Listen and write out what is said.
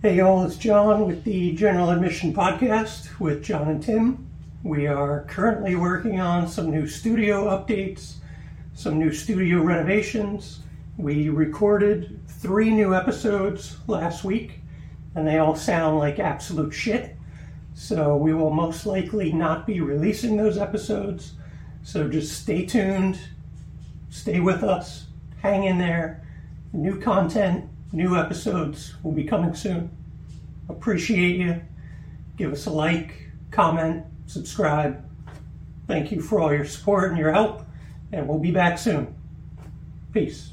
Hey y'all, it's John with the General Admission Podcast with John and Tim. We are currently working on some new studio updates, some new studio renovations. We recorded three new episodes last week, and they all sound like absolute shit. So we will most likely not be releasing those episodes. So just stay tuned, stay with us, hang in there. New content, new episodes will be coming soon. Appreciate you. Give us a like, comment, subscribe. Thank you for all your support and your help, and we'll be back soon. Peace.